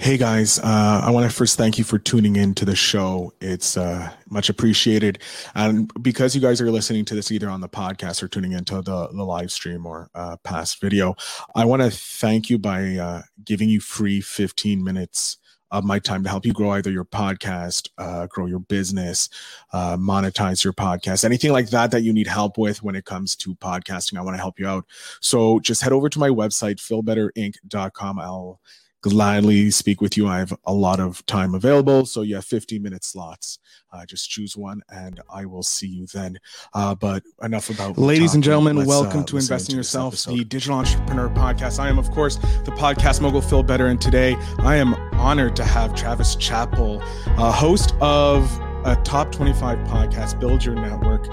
Hey guys, uh, I want to first thank you for tuning in to the show. It's uh, much appreciated. And because you guys are listening to this either on the podcast or tuning into the, the live stream or uh, past video, I want to thank you by uh, giving you free 15 minutes of my time to help you grow either your podcast, uh, grow your business, uh, monetize your podcast, anything like that that you need help with when it comes to podcasting. I want to help you out. So just head over to my website, feelbetterinc.com. I'll gladly speak with you. I have a lot of time available. So you have 15 minute slots. Uh, just choose one and I will see you then. Uh, but enough about ladies and gentlemen, Let's, welcome uh, to Invest in Yourself, the digital entrepreneur podcast. I am, of course, the podcast mogul Phil Better. And today I am honored to have Travis Chappell, uh, host of a top 25 podcast, Build Your Network,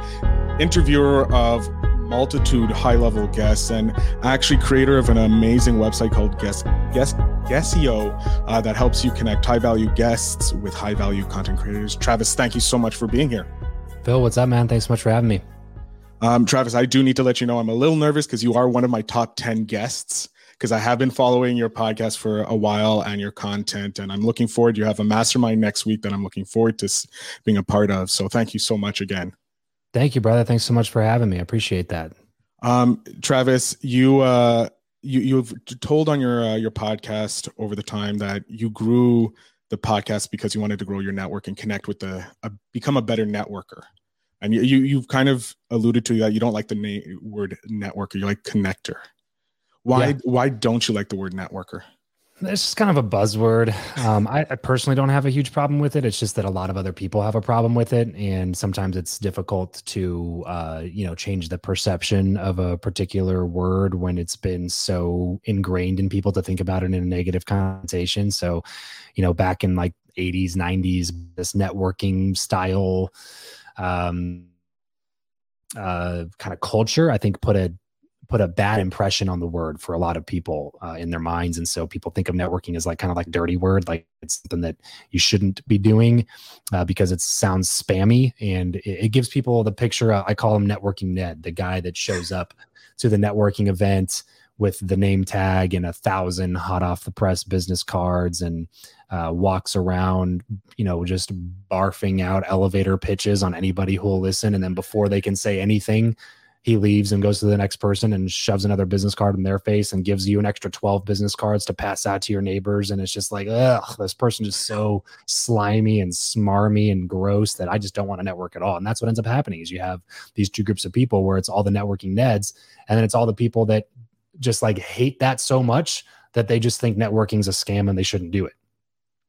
interviewer of multitude high level guests and actually creator of an amazing website called Guest Guest Guestio uh, that helps you connect high value guests with high value content creators. Travis, thank you so much for being here. Phil, what's up, man? Thanks so much for having me. Um, Travis, I do need to let you know I'm a little nervous because you are one of my top 10 guests because I have been following your podcast for a while and your content, and I'm looking forward. You have a mastermind next week that I'm looking forward to being a part of. So thank you so much again. Thank you, brother. Thanks so much for having me. I appreciate that. Um, Travis, you uh, you you've told on your uh, your podcast over the time that you grew the podcast because you wanted to grow your network and connect with the uh, become a better networker. And you, you you've kind of alluded to that you don't like the name word networker, you like connector. Why yeah. why don't you like the word networker? It's just kind of a buzzword. Um, I, I, personally don't have a huge problem with it. It's just that a lot of other people have a problem with it, and sometimes it's difficult to, uh, you know, change the perception of a particular word when it's been so ingrained in people to think about it in a negative connotation. So, you know, back in like 80s, 90s, this networking style, um, uh, kind of culture, I think, put a put a bad impression on the word for a lot of people uh, in their minds and so people think of networking as like kind of like dirty word like it's something that you shouldn't be doing uh, because it sounds spammy and it, it gives people the picture uh, i call him networking ned the guy that shows up to the networking event with the name tag and a thousand hot off the press business cards and uh, walks around, you know, just barfing out elevator pitches on anybody who will listen. And then before they can say anything, he leaves and goes to the next person and shoves another business card in their face and gives you an extra 12 business cards to pass out to your neighbors. And it's just like ugh this person is so slimy and smarmy and gross that i just don't want to network at all. And that's what ends up happening is you have these two groups of people where it's all the networking neds and then it's all the people that just like hate that so much that they just think networking is a scam and they shouldn't do it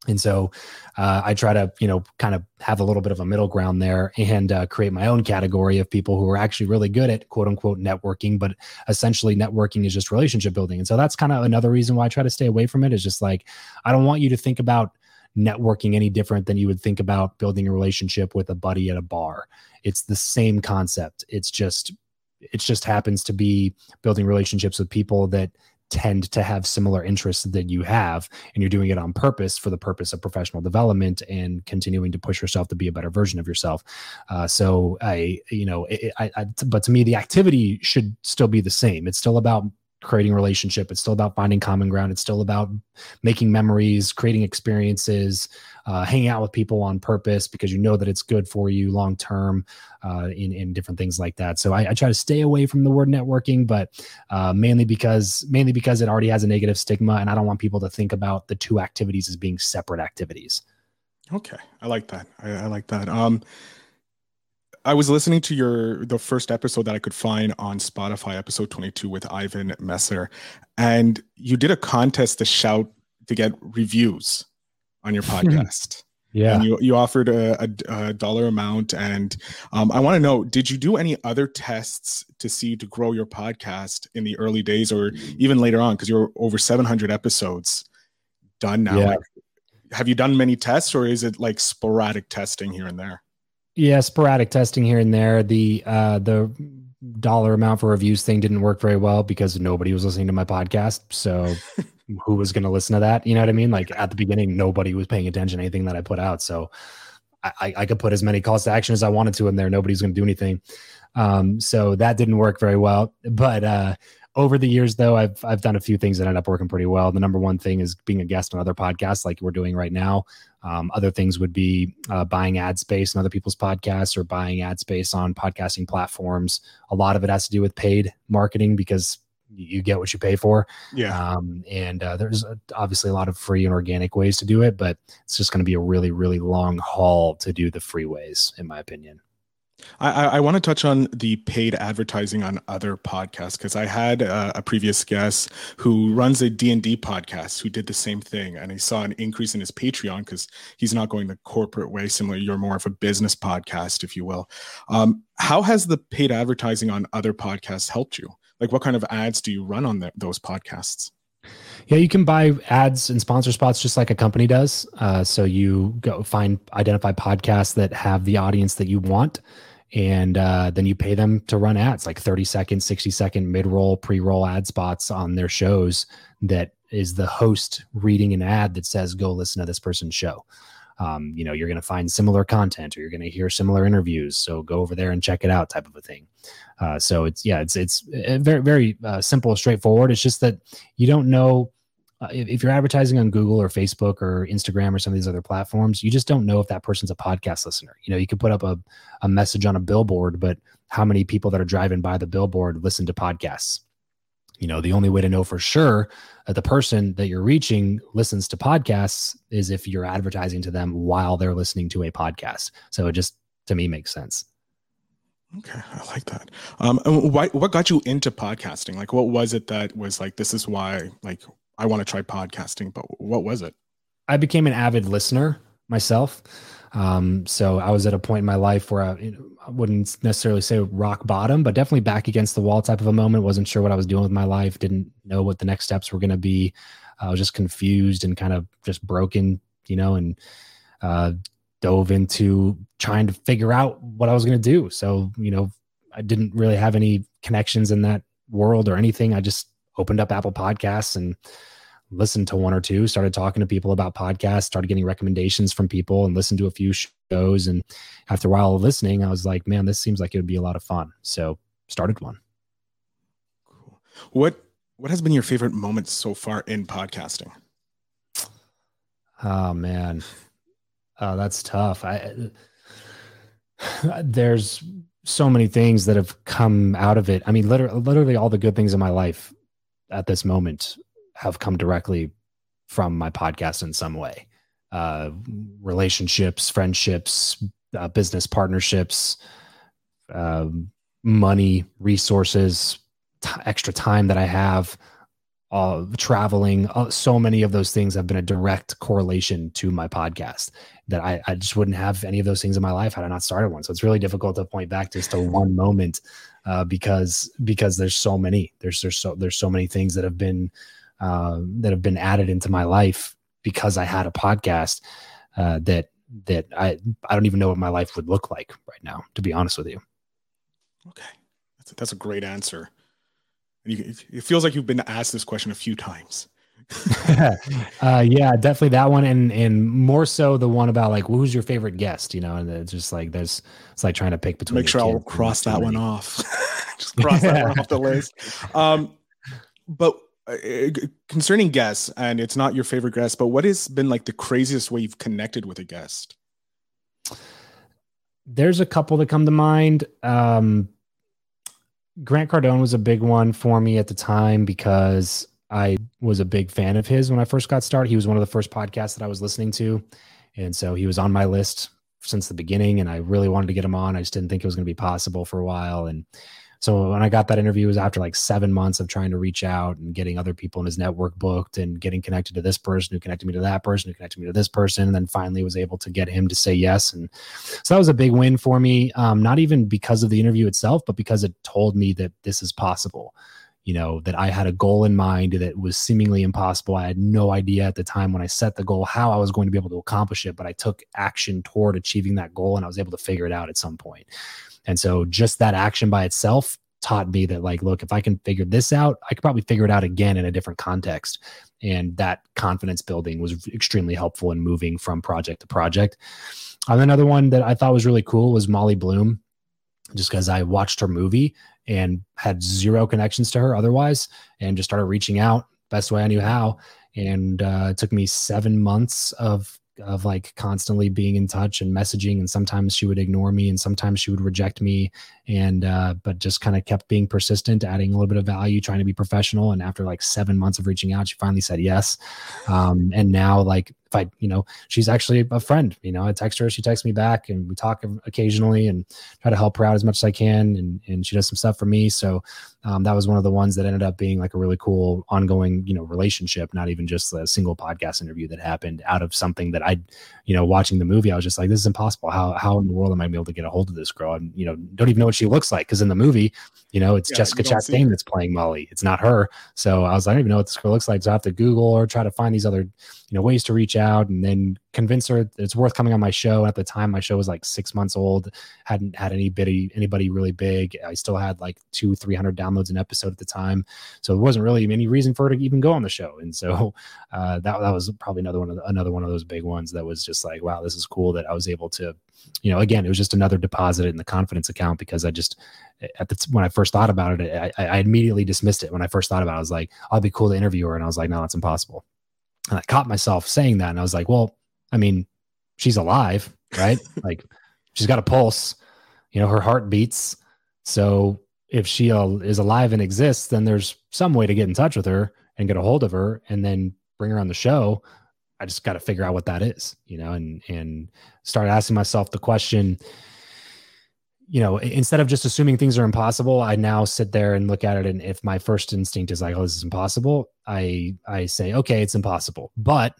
and so uh, I try to, you know, kind of have a little bit of a middle ground there and uh, create my own category of people who are actually really good at quote unquote networking, but essentially networking is just relationship building. And so that's kind of another reason why I try to stay away from it is just like, I don't want you to think about networking any different than you would think about building a relationship with a buddy at a bar. It's the same concept. It's just, it just happens to be building relationships with people that tend to have similar interests that you have and you're doing it on purpose for the purpose of professional development and continuing to push yourself to be a better version of yourself. Uh, so i you know it, I, I, but to me the activity should still be the same. It's still about creating relationship. It's still about finding common ground. It's still about making memories creating experiences uh, hanging out with people on purpose because you know that it's good for you long term uh, in, in different things like that. So I, I, try to stay away from the word networking but uh, mainly because mainly because it already has a negative stigma and i don't want people to think about the two activities as being separate activities. Okay. I like that. I, I like that. Um I was listening to your the first episode that I could find on Spotify, episode 22 with Ivan Misner, and you did a contest to shout to get reviews on your podcast. yeah, and you you offered a, a, a dollar amount, and um, I want to know: Did you do any other tests to see to grow your podcast in the early days, or even later on? Because you're over 700 episodes done now. Yeah. Like, have you done many tests, or is it like sporadic testing here and there? Yeah, sporadic testing here and there. The uh, the dollar amount for reviews thing didn't work very well because nobody was listening to my podcast. So who was going to listen to that? You know what I mean? Like at the beginning, nobody was paying attention to anything that I put out. So I, I could put as many calls to action as I wanted to in there. Nobody's going to do anything. Um, so that didn't work very well. But uh, over the years though i've i've done a few things that end up working pretty well. The number one thing is being a guest on other podcasts like we're doing right now. Um, other things would be uh, buying ad space in other people's podcasts or buying ad space on podcasting platforms. A lot of it has to do with paid marketing because you get what you pay for. Yeah. Um, and uh, there's obviously a lot of free and organic ways to do it but it's just going to be a really really long haul to do the free ways in my opinion I, I want to touch on the paid advertising on other podcasts because I had a, a, previous guest who runs a D&D podcast who did the same thing and he saw an increase in his Patreon because he's not going the corporate way. Similar, you're more of a business podcast, if you will. Um, how has the paid advertising on other podcasts helped you? Like, what kind of ads do you run on the, those podcasts? Yeah, you can buy ads and sponsor spots just like a company does. Uh, so you go find identify podcasts that have the audience that you want, and uh, then you pay them to run ads like 30 second 60 second mid-roll pre-roll ad spots on their shows that is the host reading an ad that says go listen to this person's show um, you know you're going to find similar content or you're going to hear similar interviews so go over there and check it out type of a thing uh, so it's yeah it's it's uh, very very uh, simple straightforward it's just that you don't know uh, if, if, you're advertising on Google or Facebook or Instagram or some of these other platforms, you just don't know if that person's a podcast listener. You know, you could put up a, a message on a billboard, but how many people that are driving by the billboard listen to podcasts? You know, the only way to know for sure that the person that you're reaching listens to podcasts is if you're advertising to them while they're listening to a podcast. So it just, to me, makes sense. Okay, I like that. Um, why, what got you into podcasting? Like, what was it that was like, this is why, like, I want to try podcasting, but what was it? I became an avid listener myself. Um, so I was at a point in my life where I, you know, Wouldn't necessarily say rock bottom, but definitely back against the wall type of a moment. Wasn't sure what I was doing with my life. Didn't know what the next steps were going to be. I was just confused and kind of just broken, you know, and uh, dove into trying to figure out what I was going to do. So, you know, I didn't really have any connections in that world or anything. I just opened up Apple Podcasts and listened to one or two, started talking to people about podcasts, started getting recommendations from people and listened to a few shows. And after a while of listening, I was like, man, this seems like it would be a lot of fun. So started one. Cool. What what has been your favorite moment so far in podcasting? Oh man. Oh, that's tough. I there's so many things that have come out of it. I mean, literally, literally all the good things in my life at this moment have come directly from my podcast in some way. Uh, relationships friendships uh, business partnerships uh, money resources t- extra time that i have uh, traveling uh, so many of those things have been a direct correlation to my podcast that I, I just wouldn't have any of those things in my life had i not started one. So it's really difficult to point back just to one moment uh, because because there's so many there's there's so there's so many things that have been uh, that have been added into my life because I had a podcast uh, that that I I don't even know what my life would look like right now to be honest with you. Okay, that's a, that's a great answer. You, it feels like you've been asked this question a few times. uh, yeah, definitely that one, and and more so the one about like who's your favorite guest, you know, and it's just like there's it's like trying to pick between. Make sure I'll cross that one off. just cross that one off the list. Um, but concerning guests, and it's not your favorite guest, but what has been like the craziest way you've connected with a guest? There's a couple that come to mind. Um, Grant Cardone was a big one for me at the time because I was a big fan of his when I first got started. He was one of the first podcasts that I was listening to. And so he was on my list since the beginning and I really wanted to get him on. I just didn't think it was going to be possible for a while. And so when I got that interview, was after like seven months of trying to reach out and getting other people in his network booked and getting connected to this person who connected me to that person who connected me to this person. And then finally was able to get him to say yes. And so that was a big win for me. Um, not even because of the interview itself, but because it told me that this is possible you know, that I had a goal in mind that was seemingly impossible. I had no idea at the time when I set the goal how I was going to be able to accomplish it, but I took action toward achieving that goal and I was able to figure it out at some point. And so just that action by itself taught me that like look if i can figure this out i could probably figure it out again in a different context and that confidence building was extremely helpful in moving from project to project and another one that i thought was really cool was molly bloom just because i watched her movie and had zero connections to her otherwise, and just started reaching out best way I knew how. And uh, it took me seven months of of like constantly being in touch and messaging and sometimes she would ignore me and sometimes she would reject me. And uh, but just kind of kept being persistent adding a little bit of value trying to be professional. And after like seven months of reaching out she finally said yes. Um, and now like if i you know she's actually a friend you know i text her she texts me back and we talk occasionally and try to help her out as much as i can and, and she does some stuff for me. So um, that was one of the ones that ended up being like a really cool ongoing you know relationship not even just a single podcast interview that happened out of something that i you know watching the movie i was just like this is impossible. How how in the world am i able to get a hold of this girl? And you know don't even know what she looks like because in the movie you know it's yeah, jessica chastain that's playing molly. It's not her. So i was like i don't even know what this girl looks like. So i have to google or try to find these other you know ways to reach out and then convince her it's worth coming on my show. At the time my show was like six months old hadn't had anybody anybody really big. I still had like two three hundred downloads an episode at the time. So it wasn't really any reason for her to even go on the show. And so uh, that, that was probably another one of the, another one of those big ones that was just like wow this is cool that i was able to you know again it was just another deposit in the confidence account because i just at the when i first thought about it I, I immediately dismissed it. When i first thought about it i was like i'll be cool to interview her. And i was like no that's impossible and I caught myself saying that. And I was like, well, I mean, she's alive, right? like she's got a pulse, you know, her heart beats. So if she is alive and exists, then there's some way to get in touch with her and get a hold of her and then bring her on the show. I just got to figure out what that is, you know, and, and start asking myself the question, you know, instead of just assuming things are impossible, I now sit there and look at it. And if my first instinct is like, oh, this is impossible, I I say, okay, it's impossible. But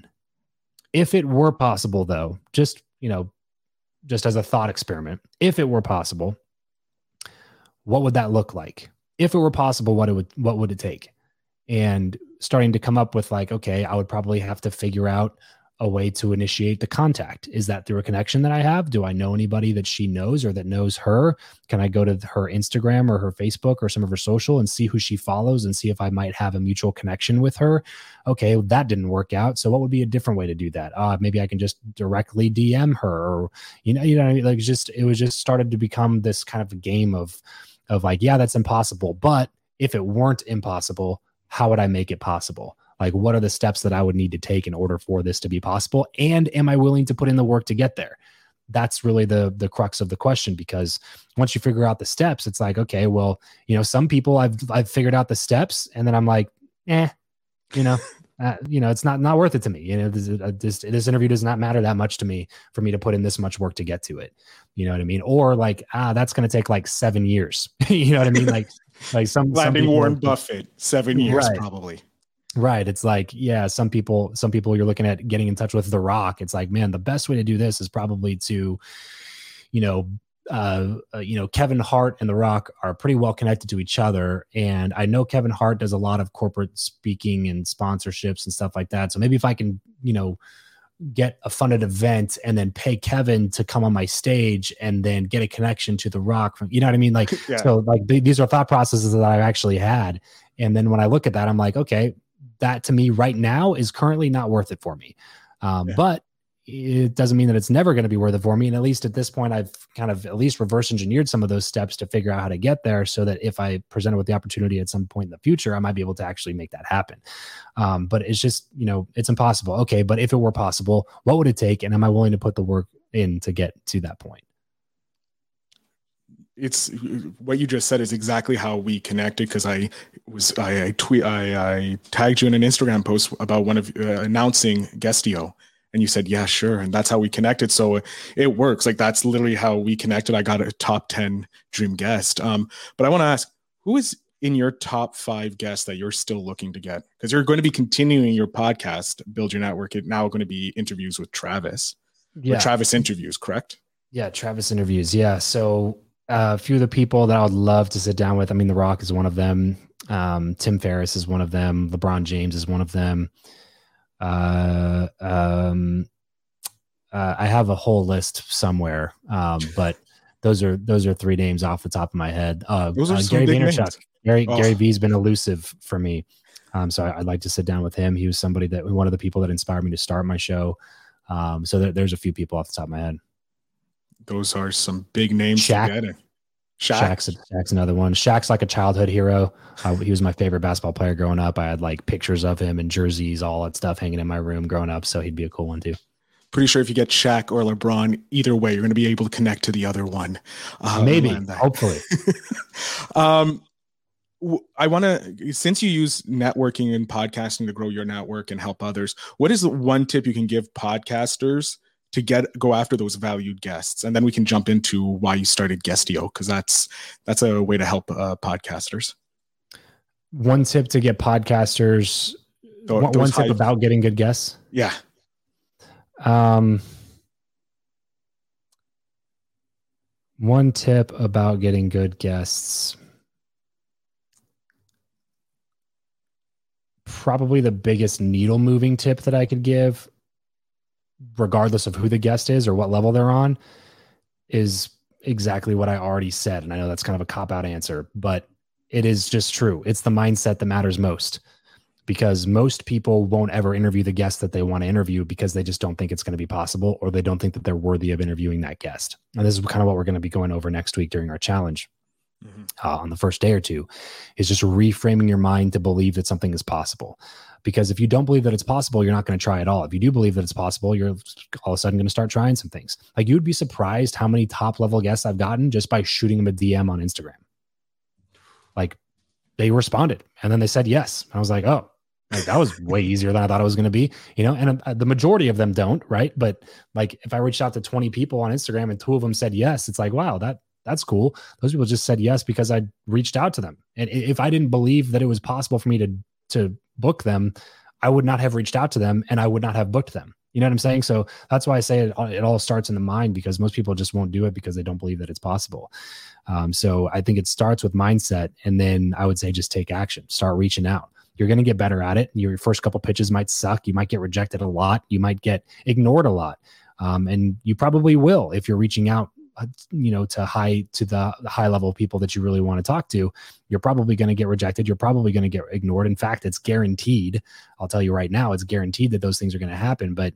if it were possible, though, just you know, just as a thought experiment, if it were possible, what would that look like? If it were possible, what it would what would it take? And starting to come up with like, okay, I would probably have to figure out a way to initiate the contact? Is that through a connection that I have? Do I know anybody that she knows or that knows her? Can I go to her Instagram or her Facebook or some of her social and see who she follows and see if I might have a mutual connection with her? Okay, that didn't work out. So what would be a different way to do that? Uh, maybe I can just directly DM her or you know, you know, like just it was just started to become this kind of game of of like, yeah, that's impossible. But if it weren't impossible, how would I make it possible? Like what are the steps that i would need to take in order for this to be possible? And am i willing to put in the work to get there? That's really the the crux of the question because once you figure out the steps it's like okay well you know some people i've i've figured out the steps and then i'm like eh you know? Uh, you know it's not not worth it to me. You know this, uh, this this interview does not matter that much to me for me to put in this much work to get to it. You know what i mean? Or like ah that's going to take like seven years. You know what i mean? Like like some, some warren buffett. Seven years right. probably Right. It's like, yeah, some people, some people you're looking at getting in touch with The Rock. It's like, man, the best way to do this is probably to, you know, uh, uh, you know, Kevin Hart and The Rock are pretty well connected to each other. And I know Kevin Hart does a lot of corporate speaking and sponsorships and stuff like that. So maybe if I can, you know, get a funded event and then pay Kevin to come on my stage and then get a connection to The Rock from, you know what I mean? Like, yeah. so like these are thought processes that I've actually had. And then when I look at that, I'm like, okay, that to me right now is currently not worth it for me. Um, yeah. But it doesn't mean that it's never going to be worth it for me. And at least at this point, I've kind of at least reverse engineered some of those steps to figure out how to get there so that if I presented with the opportunity at some point in the future, I might be able to actually make that happen. Um, but it's just, you know, it's impossible. Okay. But if it were possible, what would it take? And am I willing to put the work in to get to that point? It's what you just said is exactly how we connected because I was I, I, tweet I, I tagged you in an Instagram post about one of uh, announcing Guestio and you said yeah sure. And that's how we connected. So it works. Like that's literally how we connected. I got a top 10 dream guest. Um but I want to ask who is in your top 5 guests that you're still looking to get? Because you're going to be continuing your podcast build your network. It now going to be interviews with Travis yeah. Travis interviews correct? Yeah Travis interviews. Yeah. So a few of the people that I would love to sit down with. I mean, The Rock is one of them. Um, Tim Ferriss is one of them. LeBron James is one of them. Uh, um, uh, I have a whole list somewhere, um, but those are those are three names off the top of my head. Uh, those are uh, Gary Vaynerchuk. Gary oh. Gary V's been elusive for me, um, so I, would like to sit down with him. He was somebody that one of the people that inspired me to start my show. Um, so there, there's a few people off the top of my head. Those are some big names Shaq. Shaq? Shaq's, Shaq's another one. Shaq's like a childhood hero. Uh, he was my favorite basketball player growing up. I had like pictures of him and jerseys, all that stuff hanging in my room growing up. So he'd be a cool one too. Pretty sure if you get Shaq or LeBron, either way, you're going to be able to connect to the other one. Um, Maybe, hopefully. um, I want to, since you use networking and podcasting to grow your network and help others, what is the one tip you can give podcasters to get go after those valued guests? And then we can jump into why you started Guestio because that's that's a way to help uh, podcasters. One tip to get podcasters. Those, one, one tip about getting good guests. Yeah. Um. One tip about getting good guests. probably the biggest needle moving tip that I could give, regardless of who the guest is or what level they're on, is exactly what I already said. And I know that's kind of a cop out answer, but it is just true. It's the mindset that matters most because most people won't ever interview the guest that they want to interview because they just don't think it's going to be possible or they don't think that they're worthy of interviewing that guest. And this is kind of what we're going to be going over next week during our challenge mm-hmm. uh, on the first day or two is just reframing your mind to believe that something is possible because if you don't believe that it's possible you're not going to try at all if you do believe that it's possible you're all of a sudden going to start trying some things like you would be surprised how many top level guests i've gotten just by shooting them a dm on instagram like they responded and then they said yes i was like oh like that was way easier than I thought it was going to be, you know. And uh, the majority of them don't, right? But like, if I reached out to twenty people on Instagram and two of them said yes, it's like, wow, that that's cool. Those people just said yes because I reached out to them. And if I didn't believe that it was possible for me to to book them, I would not have reached out to them and I would not have booked them. You know what I'm saying? So that's why I say it, it all starts in the mind because most people just won't do it because they don't believe that it's possible. Um, so I think it starts with mindset. And then I would say just take action, start reaching out. You're going to get better at it. Your first couple pitches might suck. You might get rejected a lot. You might get ignored a lot. Um, and you probably will if you're reaching out you know to high to the, the high level people that you really want to talk to you're probably going to get rejected you're probably going to get ignored in fact it's guaranteed i'll tell you right now it's guaranteed that those things are going to happen but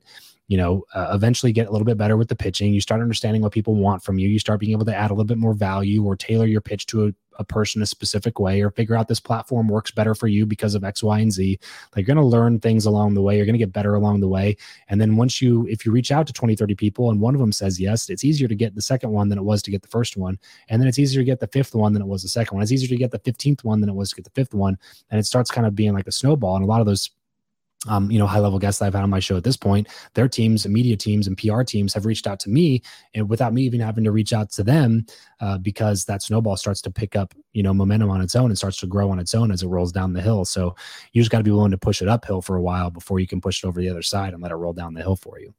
you know, uh, eventually get a little bit better with the pitching. You start understanding what people want from you. You start being able to add a little bit more value or tailor your pitch to a, a person a specific way or figure out this platform works better for you because of X, Y, and Z. Like you're going to learn things along the way. You're going to get better along the way. And then once you, if you reach out to 20, 30 people and one of them says yes, it's easier to get the second one than it was to get the first one. And then it's easier to get the fifth one than it was the second one. It's easier to get the 15th one than it was to get the fifth one. And it starts kind of being like a snowball. And a lot of those um, you know, high level guests I've had on my show at this point, their teams, media teams, and PR teams have reached out to me, and without me even having to reach out to them, uh, because that snowball starts to pick up, you know, momentum on its own and starts to grow on its own as it rolls down the hill. So you just got to be willing to push it uphill for a while before you can push it over the other side and let it roll down the hill for you.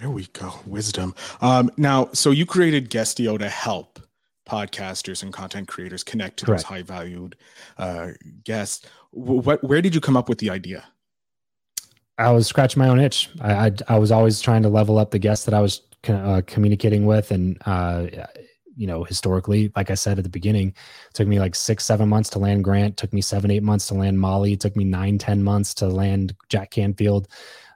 There we go, wisdom. Um, now, so you created Guestio to help podcasters and content creators connect to Correct. those high valued uh, guests. What, where did you come up with the idea? I was scratching my own itch. I, I, I was always trying to level up the guests that I was uh, communicating with, and uh, you know, historically, like I said at the beginning, took me like six, seven months to land Grant. Took me seven, eight months to land Molly. Took me nine, ten months to land Jack Canfield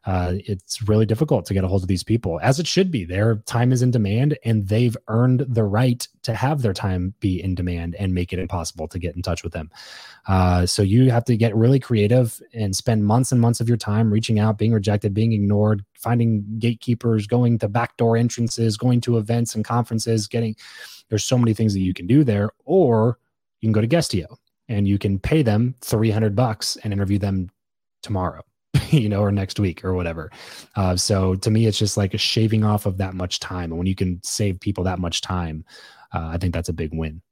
uh, it's really difficult to get a hold of these people, as it should be. Their time is in demand, and they've earned the right to have their time be in demand and make it impossible to get in touch with them. Uh, so you have to get really creative and spend months and months of your time reaching out, being rejected, being ignored, finding gatekeepers, going to backdoor entrances, going to events and conferences, getting. There's so many things that you can do there, or you can go to Guestio and you can pay them 300 bucks and interview them tomorrow you know, or next week or whatever. Uh, so to me, it's just like a shaving off of that much time. And when you can save people that much time, uh, I think that's a big win.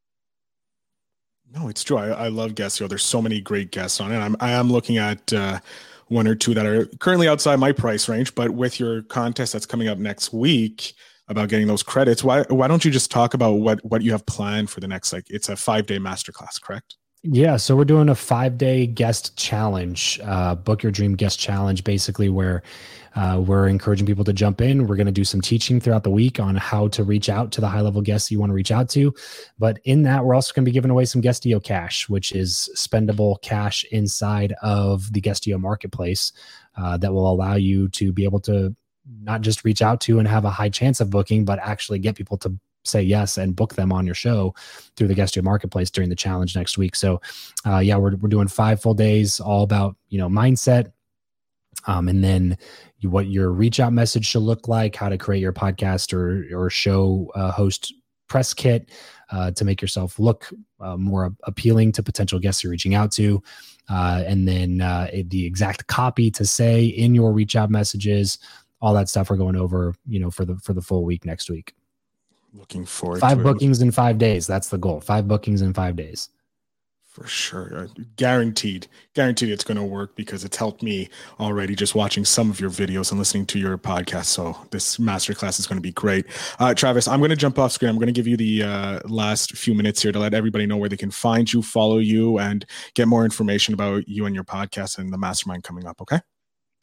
No, it's true. I, I love guests. Know, there's so many great guests on it. I'm I am looking at uh, one or two that are currently outside my price range, but with your contest that's coming up next week about getting those credits, why why don't you just talk about what what you have planned for the next like it's a five day masterclass, correct? Yeah, so we're doing a five day guest challenge, uh, book your dream guest challenge, basically where uh, we're encouraging people to jump in. We're going to do some teaching throughout the week on how to reach out to the high level guests you want to reach out to. But in that, we're also going to be giving away some Guestio cash, which is spendable cash inside of the Guestio marketplace uh, that will allow you to be able to not just reach out to and have a high chance of booking, but actually get people to say yes and book them on your show through the Guestio marketplace during the challenge next week. So, uh, yeah, we're we're doing five full days, all about you know mindset, um, and then what your reach out message should look like, how to create your podcast or or show uh, host press kit uh, to make yourself look uh, more appealing to potential guests you're reaching out to. Uh, and then uh, the exact copy to say in your reach out messages, all that stuff we're going over, you know, for the for the full week next week. Looking forward. Five bookings it. in five days. That's the goal. Five bookings in five days for sure uh, guaranteed guaranteed it's going to work because it's helped me already just watching some of your videos and listening to your podcast so this masterclass is going to be great uh, travis i'm going to jump off screen i'm going to give you the uh, last few minutes here to let everybody know where they can find you follow you and get more information about you and your podcast and the mastermind coming up okay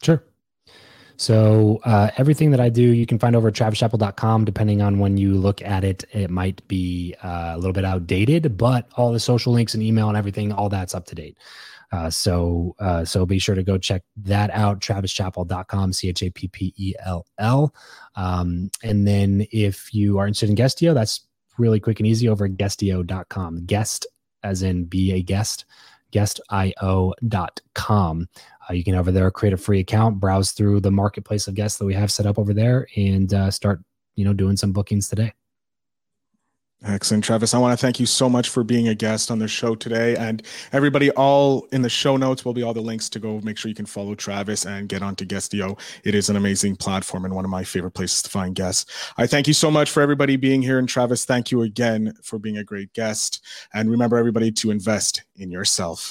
sure so uh, everything that I do, you can find over at travischappell.com. Depending on when you look at it, it might be uh, a little bit outdated, but all the social links and email and everything, all that's up to date. Uh, so uh, so be sure to go check that out, travischappell.com, C-H-A-P-P-E-L-L. Um, and then if you are interested in Guestio, that's really quick and easy over at guestio.com. Guest as in be a guest, guestio.com. Uh, you can over there create a free account, browse through the marketplace of guests that we have set up over there, and uh, start you know doing some bookings today. Excellent, Travis. I want to thank you so much for being a guest on the show today. And everybody, all in the show notes will be all the links to go make sure you can follow Travis and get onto Guestio. It is an amazing platform and one of my favorite places to find guests. I thank you so much for everybody being here. And Travis, thank you again for being a great guest. And remember, everybody, to invest in yourself.